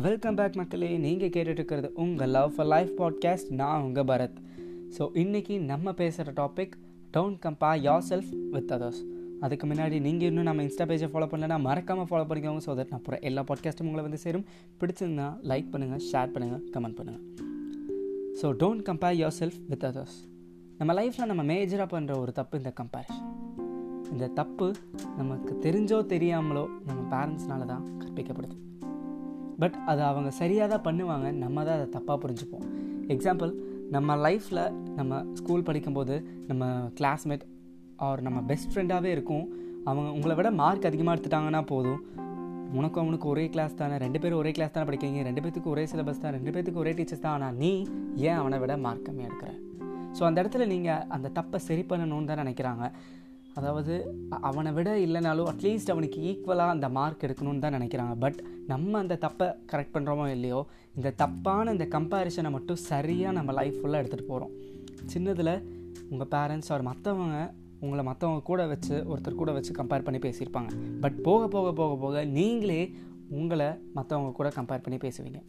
Welcome back மக்களே. நீங்கள் கேட்டுட்ருக்கிறது உங்கள் லவ் ஃபார் லைஃப் பாட்காஸ்ட் நான் உங்கள் பரத். ஸோ இன்றைக்கி நம்ம பேசுகிற topic don't compare yourself with others அதுக்கு முன்னாடி நீங்கள் இன்னும் நம்ம இன்ஸ்டா பேஜை ஃபாலோ பண்ணலன்னா மறக்காமல் ஃபாலோ பண்ணிக்கோங்க. ஸோ தட் நான் அப்புறம் எல்லா பாட்காஸ்ட்டும் உங்களை வந்து சேரும். பிடிச்சிருந்தா லைக் பண்ணுங்கள் ஷேர் பண்ணுங்கள் கமெண்ட் பண்ணுங்கள் so don't compare yourself with others நம்ம லைஃப்பில் நம்ம மேஜராக பண்ணுற ஒரு தப்பு இந்த கம்பேரிஷன் இந்த தப்பு நமக்கு தெரிஞ்சோ தெரியாமலோ நம்ம பேரண்ட்ஸ்னால தான் கற்பிக்கப்படுது. பட் அதை அவங்க சரியாக தான் பண்ணுவாங்க. நம்ம தான் அதை தப்பாக புரிஞ்சுப்போம். எக்ஸாம்பிள் நம்ம லைஃப்பில் நம்ம ஸ்கூல் படிக்கும்போது நம்ம கிளாஸ்மேட் ஆர் நம்ம பெஸ்ட் ஃப்ரெண்டாகவே இருக்கும். அவங்க உங்களை விட மார்க் அதிகமாக எடுத்துட்டாங்கன்னா போதும். உனக்கும் அவனுக்கு ஒரே கிளாஸ் தானே. ரெண்டு பேரும் ஒரே கிளாஸ் தானே படிக்கிறீங்க. ரெண்டு பேத்துக்கு ஒரே சிலபஸ் தான். ரெண்டு பேத்துக்கு ஒரே டீச்சர்ஸ் தான். ஆனால் நீ ஏன் அவனை விட மார்க் கம்மியாக எடுக்கிற? ஸோ அந்த இடத்துல நீங்கள் அந்த தப்பை சரி பண்ணணும்னு தான் நினைக்கிறாங்க. அதாவது அவனை விட இல்லைனாலும் அட்லீஸ்ட் அவனுக்கு ஈக்குவலாக அந்த மார்க் எடுக்கணும்னு தான் நினைக்கிறாங்க. பட் நம்ம அந்த தப்பை கரெக்ட் பண்ணுறோமோ இல்லையோ இந்த தப்பான இந்த கம்பேரிசனை மட்டும் சரியாக நம்ம லைஃப் ஃபுல்லாக எடுத்துகிட்டு போகிறோம் சின்னதில் உங்கள் பேரண்ட்ஸ் அவர் மற்றவங்க உங்களை மற்றவங்க கூட வச்சு ஒருத்தர் கூட வச்சு கம்பேர் பண்ணி பேசியிருப்பாங்க. பட் போக போக போக போக நீங்களே உங்களை மற்றவங்க கூட கம்பேர் பண்ணி பேசுவீங்க.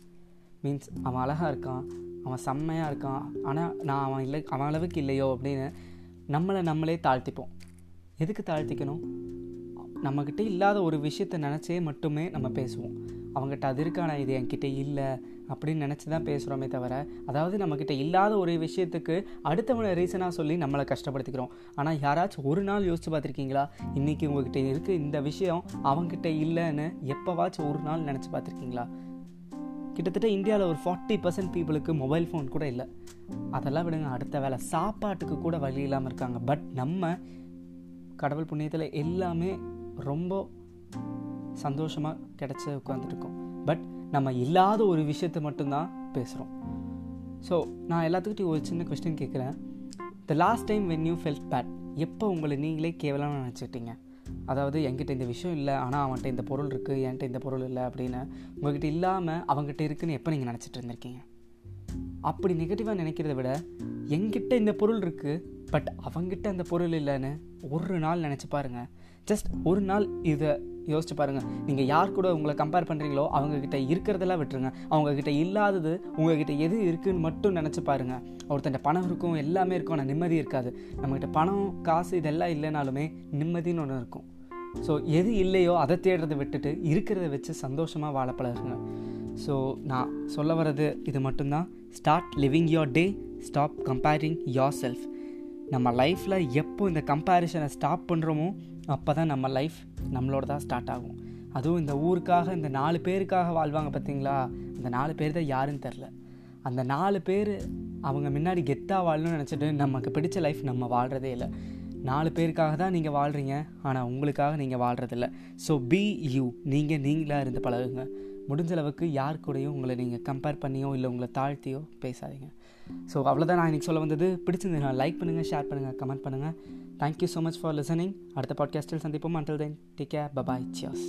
மீன்ஸ் அவன் அழகாக இருக்கான் அவன் செம்மையாக இருக்கான் ஆனால் நான் அவன் இல்லை அவன் அளவுக்கு இல்லையோ அப்படின்னு நம்மளை நம்மளே தாழ்த்திப்போம். எதுக்கு தாழ்த்திக்கணும்? நம்மக்கிட்ட இல்லாத ஒரு விஷயத்த நினச்சே மட்டுமே நம்ம பேசுவோம். அவங்ககிட்ட அது இருக்கான இது என்கிட்ட இல்லை அப்படின்னு நினச்சி தான் பேசுகிறோமே தவிர அதாவது நம்மக்கிட்ட இல்லாத ஒரு விஷயத்துக்கு அடுத்தவனை ரீசனாக சொல்லி நம்மளை கஷ்டப்படுத்திக்கிறோம். ஆனால் யாராச்சும் ஒரு நாள் யோசிச்சு பார்த்துருக்கீங்களா? இன்றைக்கி உங்ககிட்ட இருக்குது இந்த விஷயம் அவங்ககிட்ட இல்லைன்னு எப்போவாச்சும் ஒரு நாள் நினச்சி பார்த்துருக்கீங்களா? கிட்டத்தட்ட இந்தியாவில் ஒரு ஃபார்ட்டி பர்சன்ட் பீப்புளுக்கு மொபைல் ஃபோன் கூட இல்லை. அதெல்லாம் விடுங்க அடுத்த வேலை சாப்பாட்டுக்கு கூட வழி இல்லாமல் இருக்காங்க. பட் நம்ம கடவுள் புண்ணியத்தில் எல்லாமே ரொம்ப சந்தோஷமாக கிடச்சி உட்காந்துருக்கோம் பட் நம்ம இல்லாத ஒரு விஷயத்தை மட்டும்தான் பேசுகிறோம் ஸோ நான் எல்லாத்துக்கிட்டையும் ஒரு சின்ன கொஸ்டின் கேட்குறேன் the last time when you felt bad எப்போ உங்களை நீங்களே கேவலம்னு நினச்சிக்கிட்டீங்க? அதாவது என்கிட்ட இந்த விஷயம் இல்லை ஆனால் அவன்கிட்ட இந்த பொருள் இருக்குது என்கிட்ட இந்த பொருள் இல்லை அப்படின்னு உங்ககிட்ட இல்லாமல் அவங்ககிட்ட இருக்குன்னு எப்போ நீங்கள் நினச்சிட்டு இருந்திருக்கீங்க? அப்படி நெகட்டிவாக நினைக்கிறத விட எங்கிட்ட இந்த பொருள் இருக்குது பட் அவங்ககிட்ட அந்த பொருள் இல்லைன்னு ஒரு நாள் நினச்சி பாருங்கள் ஜஸ்ட் ஒரு நாள் இதை யோசிச்சு பாருங்கள் நீங்கள் யார் கூட உங்களை கம்பேர் பண்ணுறீங்களோ அவங்கக்கிட்ட இருக்கிறதெல்லாம் விட்டுருங்க. அவங்கக்கிட்ட இல்லாதது உங்ககிட்ட எது இருக்குன்னு மட்டும் நினச்சி பாருங்கள் ஒருத்தன்ட்ட பணம் இருக்கும் எல்லாமே இருக்கும் ஆனால் நிம்மதி இருக்காது. நம்மக்கிட்ட பணம் காசு இதெல்லாம் இல்லைனாலுமே நிம்மதின்னு ஒன்று இருக்கும். ஸோ எது இல்லையோ அதை தேடுறதை விட்டுட்டு இருக்கிறத வச்சு சந்தோஷமாக வாழ பழகுங்க. ஸோ நான் சொல்ல வர்றது இது மட்டும்தான். Start living your day stop comparing yourself நம்ம லைஃப்பில் எப்போ இந்த கம்பேரிசனை ஸ்டாப் பண்ணுறோமோ அப்போ தான் நம்ம லைஃப் நம்மளோட தான் ஸ்டார்ட் ஆகும். அதுவும் இந்த ஊருக்காக இந்த நாலு பேருக்காக வாழ்வாங்க பார்த்தீங்களா? அந்த நாலு பேர் தான் யாருன்னு தெரில அந்த நாலு பேர் அவங்க முன்னாடி கெத்தாக வாழணும்னு நினச்சிட்டு நமக்கு பிடிச்ச லைஃப் நம்ம வாழ்கிறதே இல்லை. நாலு பேருக்காக தான் நீங்கள் வாழ்கிறீங்க ஆனால் உங்களுக்காக நீங்கள் வாழ்கிறதில்ல ஸோ பி யூ நீங்கள் நீங்களாக இருந்து பழகுங்க. முடிஞ்சளவுக்கு யார் கூடயும் உங்களை நீங்கள் கம்பேர் பண்ணியோ இல்லை உங்களை தாழ்த்தியோ பேசாதீங்க. ஸோ அவ்வளோதான் நான் இன்றைக்கி சொல்ல வந்தது. பிடிச்சிருந்தது லைக் பண்ணுங்கள் ஷேர் பண்ணுங்கள் கமெண்ட் பண்ணுங்கள் thank you so much for listening அடுத்த பாட்காஸ்ட்டில் சந்திப்போம். Until then take care bye bye cheers